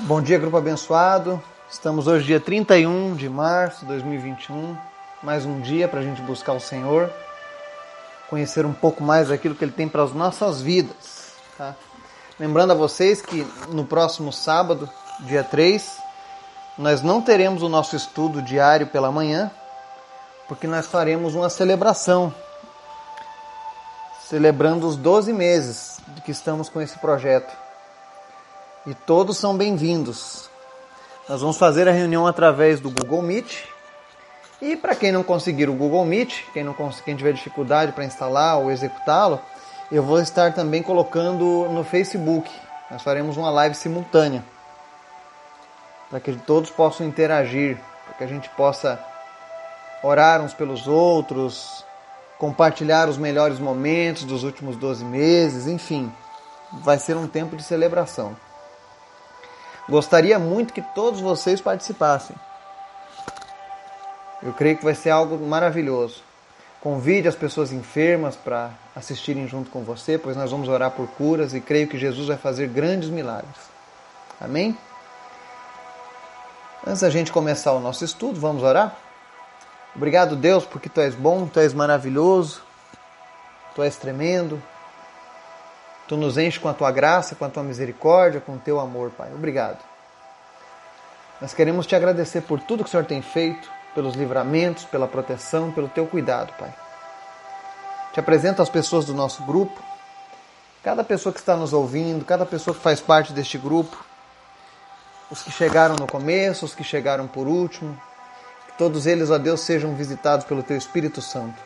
Bom dia, grupo abençoado. Estamos hoje, dia 31 de março de 2021. Mais um dia para a gente buscar o Senhor, conhecer um pouco mais daquilo que Ele tem para as nossas vidas. Tá? Lembrando a vocês que no próximo sábado, dia 3, nós não teremos o nosso estudo diário pela manhã, porque nós faremos uma celebração celebrando os 12 meses que estamos com esse projeto e todos são bem-vindos. Nós vamos fazer a reunião através do Google Meet. E para quem não conseguir o Google Meet, quem não quem tiver dificuldade para instalar ou executá-lo, eu vou estar também colocando no Facebook. Nós faremos uma live simultânea para que todos possam interagir, para que a gente possa orar uns pelos outros, compartilhar os melhores momentos dos últimos 12 meses, enfim, vai ser um tempo de celebração. Gostaria muito que todos vocês participassem. Eu creio que vai ser algo maravilhoso. Convide as pessoas enfermas para assistirem junto com você, pois nós vamos orar por curas e creio que Jesus vai fazer grandes milagres. Amém? Antes da gente começar o nosso estudo, vamos orar? Obrigado, Deus, porque tu és bom, tu és maravilhoso, tu és tremendo, Tu nos enche com a tua graça, com a tua misericórdia, com o teu amor, Pai. Obrigado. Nós queremos te agradecer por tudo que o Senhor tem feito, pelos livramentos, pela proteção, pelo teu cuidado, Pai. Te apresento as pessoas do nosso grupo, cada pessoa que está nos ouvindo, cada pessoa que faz parte deste grupo, os que chegaram no começo, os que chegaram por último, que todos eles, ó Deus, sejam visitados pelo teu Espírito Santo.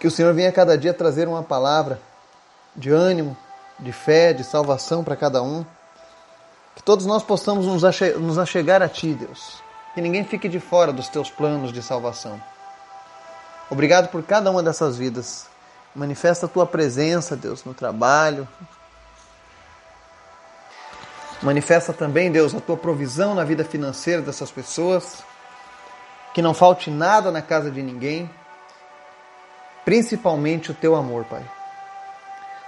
Que o Senhor venha cada dia trazer uma palavra de ânimo, de fé, de salvação para cada um. Que todos nós possamos nos, ache nos achegar a Ti, Deus. Que ninguém fique de fora dos Teus planos de salvação. Obrigado por cada uma dessas vidas. Manifesta a Tua presença, Deus, no trabalho. Manifesta também, Deus, a Tua provisão na vida financeira dessas pessoas. Que não falte nada na casa de ninguém. Principalmente o Teu amor, Pai.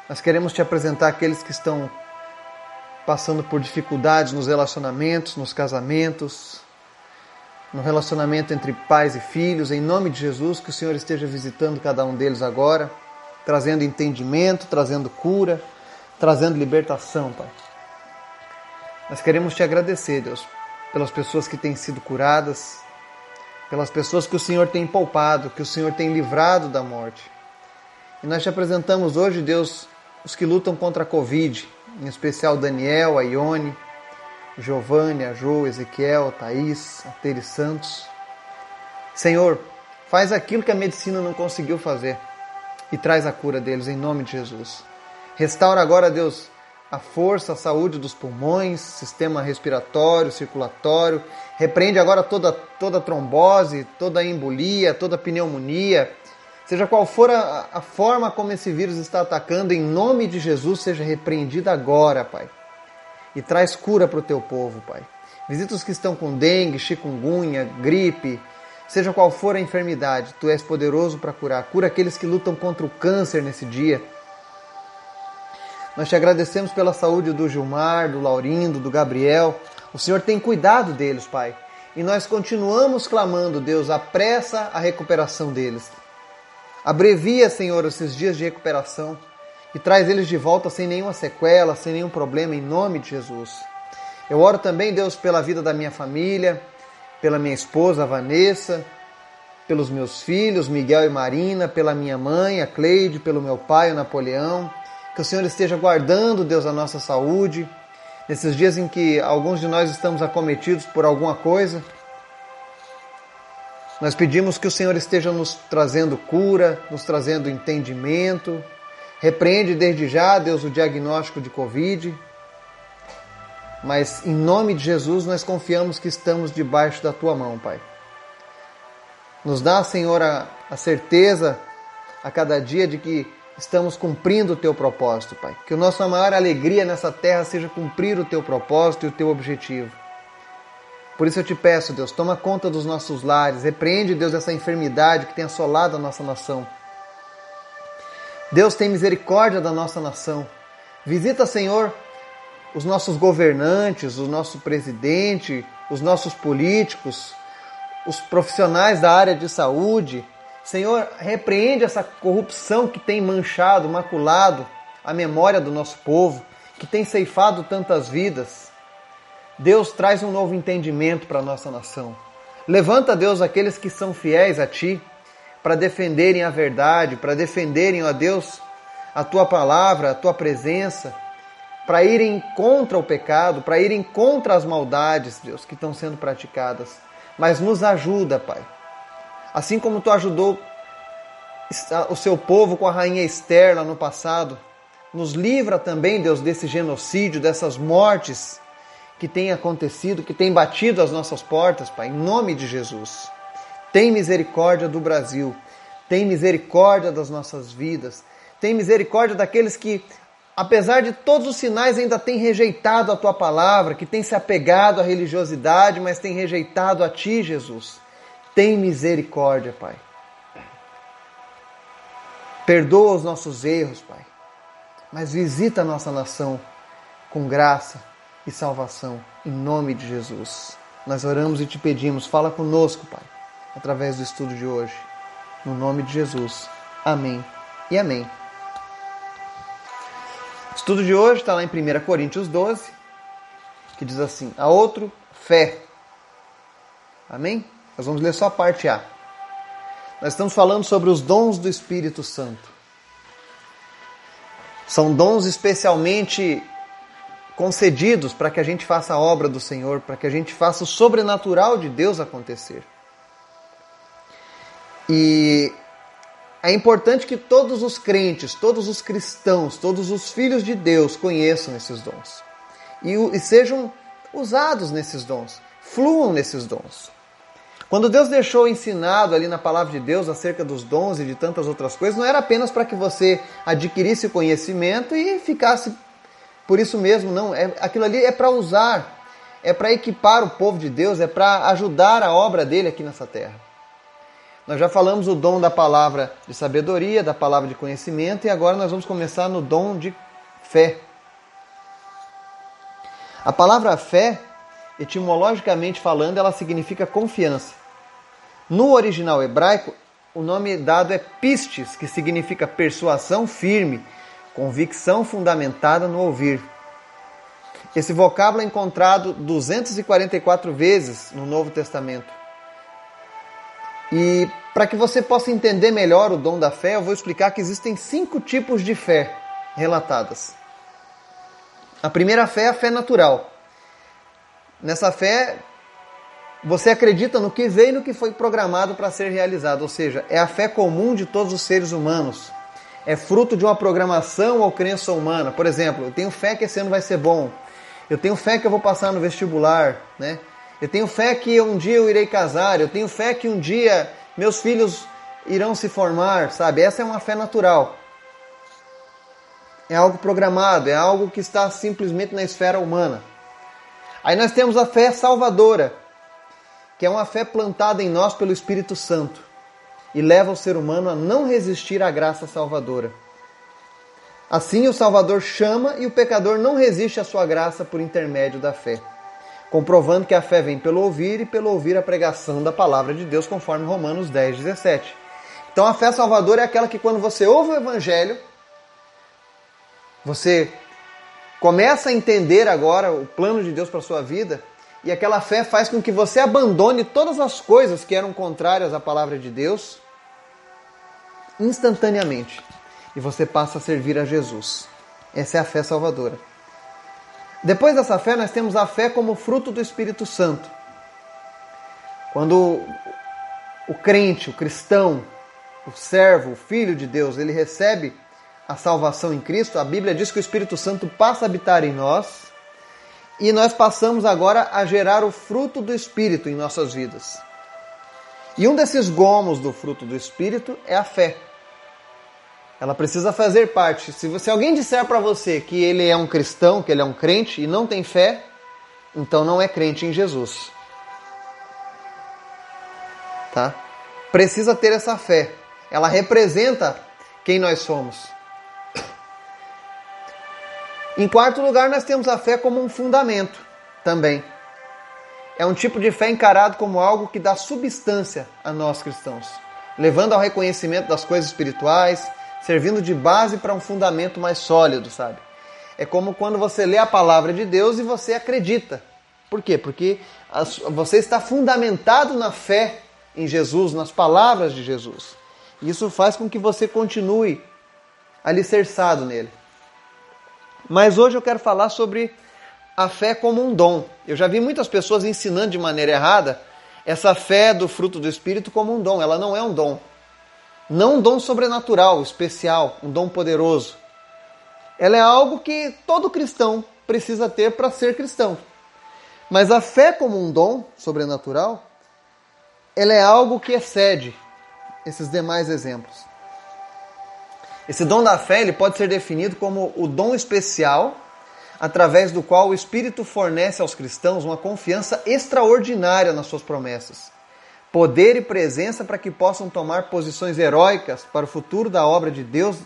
Nós queremos te apresentar aqueles que estão passando por dificuldades nos relacionamentos, nos casamentos, no relacionamento entre pais e filhos. Em nome de Jesus, que o Senhor esteja visitando cada um deles agora, trazendo entendimento, trazendo cura, trazendo libertação, Pai. Nós queremos te agradecer, Deus, pelas pessoas que têm sido curadas, pelas pessoas que o Senhor tem poupado, que o Senhor tem livrado da morte. E nós te apresentamos hoje, Deus, os que lutam contra a Covid, em especial Daniel, a Ione, Giovanni, a Jo, Ezequiel, a Thaís, a Tere Santos. Senhor, faz aquilo que a medicina não conseguiu fazer e traz a cura deles em nome de Jesus. Restaura agora, Deus, a força, a saúde dos pulmões, sistema respiratório, circulatório. Repreende agora toda, toda trombose, toda embolia, toda pneumonia Seja qual for a, a forma como esse vírus está atacando, em nome de Jesus, seja repreendida agora, Pai. E traz cura para o teu povo, Pai. Visita os que estão com dengue, chikungunya, gripe, seja qual for a enfermidade, tu és poderoso para curar. Cura aqueles que lutam contra o câncer nesse dia. Nós te agradecemos pela saúde do Gilmar, do Laurindo, do Gabriel. O Senhor tem cuidado deles, Pai. E nós continuamos clamando, Deus, apressa a recuperação deles. Abrevia, Senhor, esses dias de recuperação e traz eles de volta sem nenhuma sequela, sem nenhum problema, em nome de Jesus. Eu oro também, Deus, pela vida da minha família, pela minha esposa, Vanessa, pelos meus filhos, Miguel e Marina, pela minha mãe, a Cleide, pelo meu pai, o Napoleão. Que o Senhor esteja guardando, Deus, a nossa saúde. Nesses dias em que alguns de nós estamos acometidos por alguma coisa, nós pedimos que o Senhor esteja nos trazendo cura, nos trazendo entendimento. Repreende desde já, Deus, o diagnóstico de Covid. Mas em nome de Jesus nós confiamos que estamos debaixo da tua mão, Pai. Nos dá, Senhor, a, a certeza a cada dia de que estamos cumprindo o teu propósito, Pai. Que a nossa maior alegria nessa terra seja cumprir o teu propósito e o teu objetivo. Por isso eu te peço, Deus, toma conta dos nossos lares, repreende, Deus, essa enfermidade que tem assolado a nossa nação. Deus tem misericórdia da nossa nação. Visita, Senhor, os nossos governantes, o nosso presidente, os nossos políticos, os profissionais da área de saúde. Senhor, repreende essa corrupção que tem manchado, maculado a memória do nosso povo, que tem ceifado tantas vidas. Deus traz um novo entendimento para a nossa nação. Levanta, Deus, aqueles que são fiéis a Ti, para defenderem a verdade, para defenderem, ó Deus, a Tua palavra, a Tua presença, para irem contra o pecado, para irem contra as maldades, Deus, que estão sendo praticadas. Mas nos ajuda, Pai. Assim como Tu ajudou o seu povo com a rainha Esther lá no passado, nos livra também, Deus, desse genocídio, dessas mortes que têm acontecido, que têm batido as nossas portas, Pai, em nome de Jesus. Tem misericórdia do Brasil, tem misericórdia das nossas vidas, tem misericórdia daqueles que, apesar de todos os sinais, ainda têm rejeitado a tua palavra, que têm se apegado à religiosidade, mas têm rejeitado a ti, Jesus. Tem misericórdia, Pai. Perdoa os nossos erros, Pai mas visita a nossa nação com graça e salvação, em nome de Jesus. Nós oramos e te pedimos, fala conosco, Pai, através do estudo de hoje. No nome de Jesus. Amém e amém. O estudo de hoje está lá em 1 Coríntios 12, que diz assim: A outro, fé. Amém? Nós vamos ler só a parte A. Nós estamos falando sobre os dons do Espírito Santo. São dons especialmente concedidos para que a gente faça a obra do Senhor, para que a gente faça o sobrenatural de Deus acontecer. E é importante que todos os crentes, todos os cristãos, todos os filhos de Deus conheçam esses dons e, e sejam usados nesses dons, fluam nesses dons. Quando Deus deixou ensinado ali na palavra de Deus acerca dos dons e de tantas outras coisas, não era apenas para que você adquirisse conhecimento e ficasse por isso mesmo, não. É, aquilo ali é para usar, é para equipar o povo de Deus, é para ajudar a obra dele aqui nessa terra. Nós já falamos o dom da palavra de sabedoria, da palavra de conhecimento, e agora nós vamos começar no dom de fé. A palavra fé etimologicamente falando, ela significa confiança. No original hebraico, o nome dado é pistes, que significa persuasão firme, convicção fundamentada no ouvir. Esse vocábulo é encontrado 244 vezes no Novo Testamento. E para que você possa entender melhor o dom da fé, eu vou explicar que existem cinco tipos de fé relatadas. A primeira fé é a fé natural. Nessa fé, você acredita no que veio e no que foi programado para ser realizado, ou seja, é a fé comum de todos os seres humanos. É fruto de uma programação ou crença humana. Por exemplo, eu tenho fé que esse ano vai ser bom. Eu tenho fé que eu vou passar no vestibular, né? Eu tenho fé que um dia eu irei casar. Eu tenho fé que um dia meus filhos irão se formar, sabe? Essa é uma fé natural. É algo programado, é algo que está simplesmente na esfera humana. Aí nós temos a fé salvadora, que é uma fé plantada em nós pelo Espírito Santo e leva o ser humano a não resistir à graça salvadora. Assim, o Salvador chama e o pecador não resiste à sua graça por intermédio da fé, comprovando que a fé vem pelo ouvir e pelo ouvir a pregação da palavra de Deus, conforme Romanos 10, 17. Então, a fé salvadora é aquela que, quando você ouve o Evangelho, você começa a entender agora o plano de Deus para a sua vida e aquela fé faz com que você abandone todas as coisas que eram contrárias à palavra de Deus instantaneamente e você passa a servir a Jesus. Essa é a fé salvadora. Depois dessa fé, nós temos a fé como fruto do Espírito Santo. Quando o crente, o cristão, o servo, o filho de Deus, ele recebe a salvação em Cristo, a Bíblia diz que o Espírito Santo passa a habitar em nós e nós passamos agora a gerar o fruto do Espírito em nossas vidas. E um desses gomos do fruto do Espírito é a fé. Ela precisa fazer parte. Se, você, alguém disser para você que ele é um cristão, que ele é um crente e não tem fé, então não é crente em Jesus. Tá? Precisa ter essa fé. Ela representa quem nós somos. Em quarto lugar, nós temos a fé como um fundamento também. É um tipo de fé encarado como algo que dá substância a nós cristãos, levando ao reconhecimento das coisas espirituais, servindo de base para um fundamento mais sólido, sabe? É como quando você lê a palavra de Deus e você acredita. Por quê? Porque você está fundamentado na fé em Jesus, nas palavras de Jesus. Isso faz com que você continue alicerçado nele. Mas hoje eu quero falar sobre a fé como um dom. Eu já vi muitas pessoas ensinando de maneira errada essa fé do fruto do Espírito como um dom. Ela não é um dom. Não um dom sobrenatural, especial, um dom poderoso. Ela é algo que todo cristão precisa ter para ser cristão. Mas a fé como um dom sobrenatural, ela é algo que excede esses demais exemplos. Esse dom da fé ele pode ser definido como o dom especial através do qual o Espírito fornece aos cristãos uma confiança extraordinária nas suas promessas, poder e presença para que possam tomar posições heróicas para o futuro da obra de Deus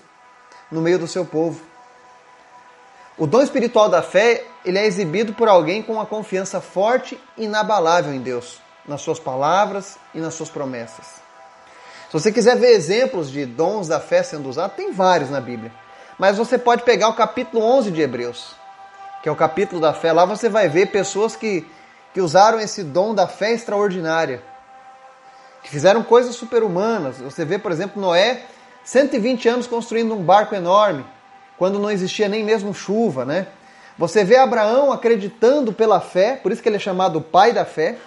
no meio do seu povo. O dom espiritual da fé ele é exibido por alguém com uma confiança forte e inabalável em Deus, nas suas palavras e nas suas promessas. Se você quiser ver exemplos de dons da fé sendo usados, tem vários na Bíblia. Mas você pode pegar o capítulo 11 de Hebreus, que é o capítulo da fé. Lá você vai ver pessoas que, que usaram esse dom da fé extraordinária, que fizeram coisas super-humanas. Você vê, por exemplo, Noé, 120 anos construindo um barco enorme, quando não existia nem mesmo chuva, né? Você vê Abraão acreditando pela fé, por isso que ele é chamado pai da fé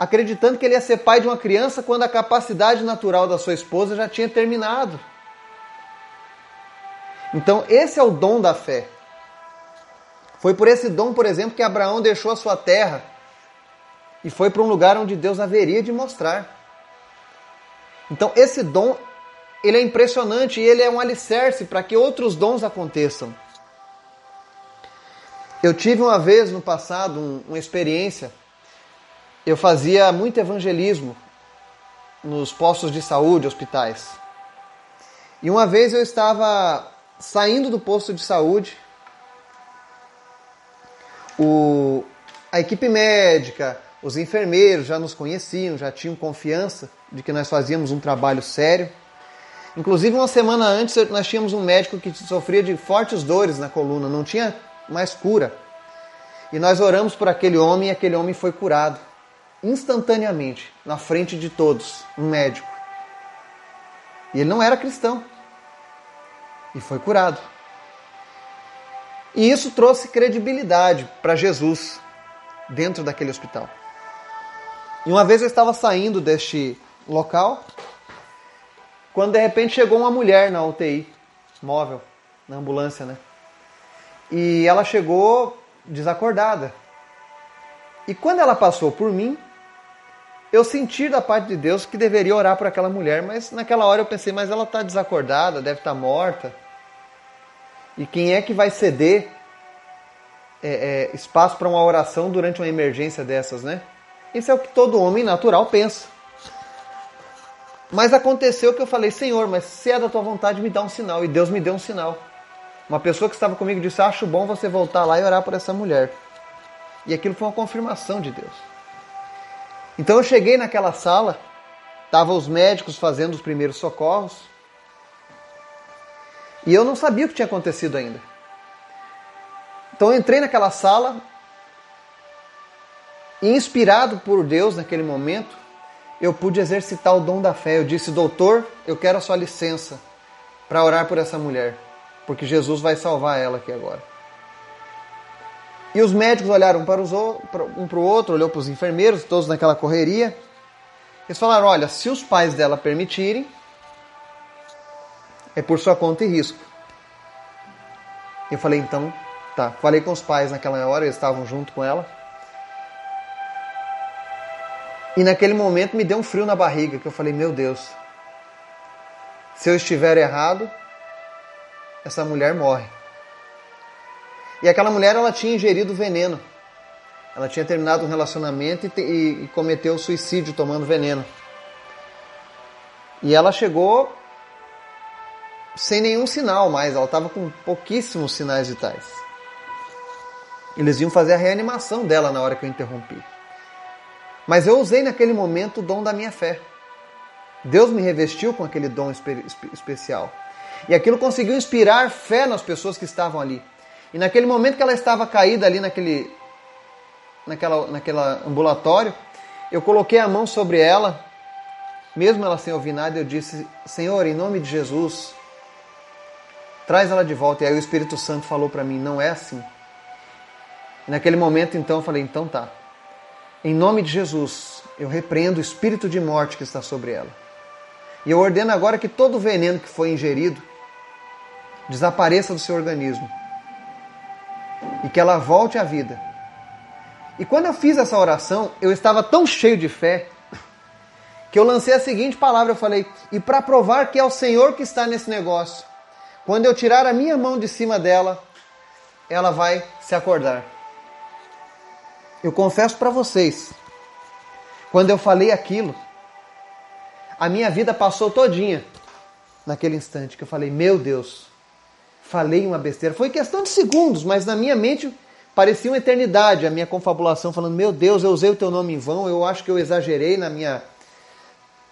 acreditando que ele ia ser pai de uma criança quando a capacidade natural da sua esposa já tinha terminado. Então, esse é o dom da fé. Foi por esse dom, por exemplo, que Abraão deixou a sua terra e foi para um lugar onde Deus haveria de mostrar. Então, esse dom, ele é impressionante e ele é um alicerce para que outros dons aconteçam. Eu tive uma vez no passado um, uma experiência eu fazia muito evangelismo nos postos de saúde, hospitais. E uma vez eu estava saindo do posto de saúde, o, a equipe médica, os enfermeiros já nos conheciam, já tinham confiança de que nós fazíamos um trabalho sério. Inclusive, uma semana antes, nós tínhamos um médico que sofria de fortes dores na coluna, não tinha mais cura. E nós oramos por aquele homem e aquele homem foi curado instantaneamente, na frente de todos, um médico. E ele não era cristão. E foi curado. E isso trouxe credibilidade para Jesus dentro daquele hospital. E uma vez eu estava saindo deste local, quando de repente chegou uma mulher na UTI móvel, na ambulância, né? E ela chegou desacordada. E quando ela passou por mim, eu senti da parte de Deus que deveria orar por aquela mulher, mas naquela hora eu pensei, mas ela está desacordada, deve estar tá morta. E quem é que vai ceder é, é, espaço para uma oração durante uma emergência dessas, né? Isso é o que todo homem natural pensa. Mas aconteceu que eu falei, Senhor, mas se é da tua vontade, me dá um sinal. E Deus me deu um sinal. Uma pessoa que estava comigo disse: Acho bom você voltar lá e orar por essa mulher. E aquilo foi uma confirmação de Deus. Então eu cheguei naquela sala, estavam os médicos fazendo os primeiros socorros, e eu não sabia o que tinha acontecido ainda. Então eu entrei naquela sala, inspirado por Deus naquele momento, eu pude exercitar o dom da fé. Eu disse, doutor, eu quero a sua licença para orar por essa mulher, porque Jesus vai salvar ela aqui agora. E os médicos olharam para os, um para o outro, olhou para os enfermeiros, todos naquela correria. Eles falaram: olha, se os pais dela permitirem, é por sua conta e risco. Eu falei: então, tá. Falei com os pais naquela hora, eles estavam junto com ela. E naquele momento me deu um frio na barriga, que eu falei: meu Deus, se eu estiver errado, essa mulher morre. E aquela mulher ela tinha ingerido veneno. Ela tinha terminado um relacionamento e, e, e cometeu suicídio tomando veneno. E ela chegou sem nenhum sinal mais, ela estava com pouquíssimos sinais vitais. Eles iam fazer a reanimação dela na hora que eu interrompi. Mas eu usei naquele momento o dom da minha fé. Deus me revestiu com aquele dom espe especial. E aquilo conseguiu inspirar fé nas pessoas que estavam ali. E naquele momento que ela estava caída ali naquele, naquela, naquela ambulatório, eu coloquei a mão sobre ela, mesmo ela sem ouvir nada, eu disse: Senhor, em nome de Jesus, traz ela de volta. E aí o Espírito Santo falou para mim: Não é assim. E naquele momento, então, eu falei: Então tá. Em nome de Jesus, eu repreendo o espírito de morte que está sobre ela. E eu ordeno agora que todo o veneno que foi ingerido desapareça do seu organismo e que ela volte à vida. E quando eu fiz essa oração, eu estava tão cheio de fé que eu lancei a seguinte palavra: eu falei, e para provar que é o Senhor que está nesse negócio, quando eu tirar a minha mão de cima dela, ela vai se acordar. Eu confesso para vocês, quando eu falei aquilo, a minha vida passou todinha naquele instante que eu falei, meu Deus, falei uma besteira. Foi questão de segundos, mas na minha mente parecia uma eternidade a minha confabulação, falando, meu Deus, eu usei o teu nome em vão, eu acho que eu exagerei na minha,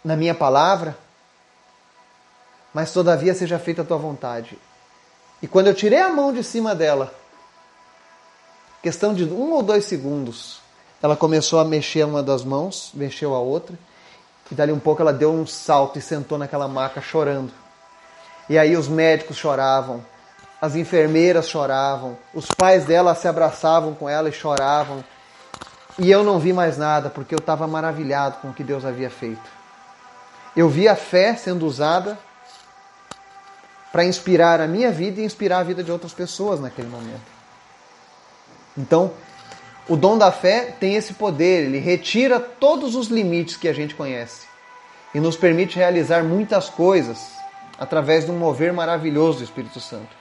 na minha palavra, mas todavia seja feita a tua vontade. E quando eu tirei a mão de cima dela, questão de um ou dois segundos, ela começou a mexer uma das mãos, mexeu a outra, e dali um pouco ela deu um salto e sentou naquela maca chorando. E aí os médicos choravam, as enfermeiras choravam, os pais dela se abraçavam com ela e choravam. E eu não vi mais nada porque eu estava maravilhado com o que Deus havia feito. Eu vi a fé sendo usada para inspirar a minha vida e inspirar a vida de outras pessoas naquele momento. Então, o dom da fé tem esse poder, ele retira todos os limites que a gente conhece e nos permite realizar muitas coisas através de um mover maravilhoso do Espírito Santo.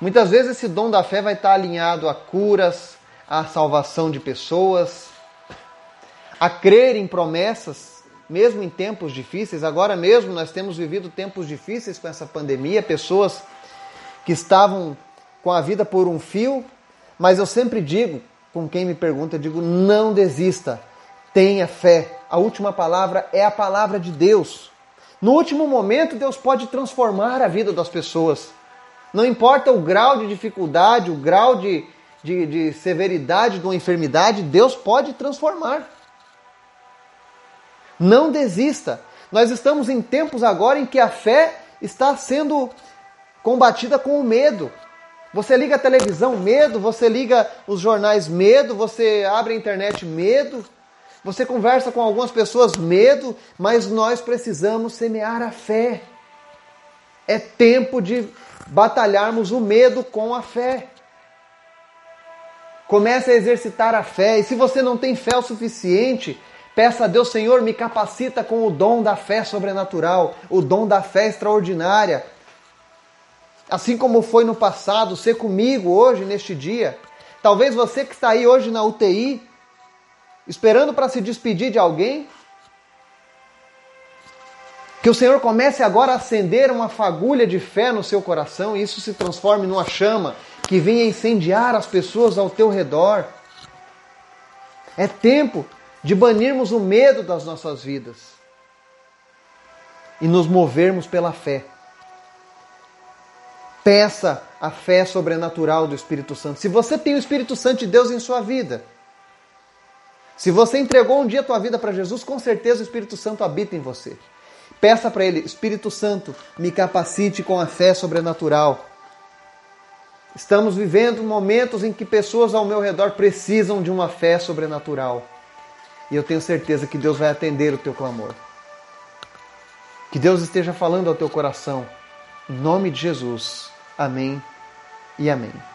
Muitas vezes esse dom da fé vai estar alinhado a curas, a salvação de pessoas, a crer em promessas, mesmo em tempos difíceis. Agora mesmo nós temos vivido tempos difíceis com essa pandemia, pessoas que estavam com a vida por um fio, mas eu sempre digo, com quem me pergunta, eu digo: não desista, tenha fé. A última palavra é a palavra de Deus. No último momento, Deus pode transformar a vida das pessoas. Não importa o grau de dificuldade, o grau de, de, de severidade de uma enfermidade, Deus pode transformar. Não desista. Nós estamos em tempos agora em que a fé está sendo combatida com o medo. Você liga a televisão, medo. Você liga os jornais, medo. Você abre a internet, medo. Você conversa com algumas pessoas, medo. Mas nós precisamos semear a fé. É tempo de batalharmos o medo com a fé. Comece a exercitar a fé. E se você não tem fé o suficiente, peça a Deus, Senhor, me capacita com o dom da fé sobrenatural, o dom da fé extraordinária assim como foi no passado, ser comigo hoje, neste dia. Talvez você que está aí hoje na UTI, esperando para se despedir de alguém, que o Senhor comece agora a acender uma fagulha de fé no seu coração e isso se transforme numa chama que venha incendiar as pessoas ao teu redor. É tempo de banirmos o medo das nossas vidas e nos movermos pela fé. Peça a fé sobrenatural do Espírito Santo. Se você tem o Espírito Santo de Deus em sua vida, se você entregou um dia a tua vida para Jesus, com certeza o Espírito Santo habita em você. Peça para ele, Espírito Santo, me capacite com a fé sobrenatural. Estamos vivendo momentos em que pessoas ao meu redor precisam de uma fé sobrenatural. E eu tenho certeza que Deus vai atender o teu clamor. Que Deus esteja falando ao teu coração. Em nome de Jesus. Amém e amém.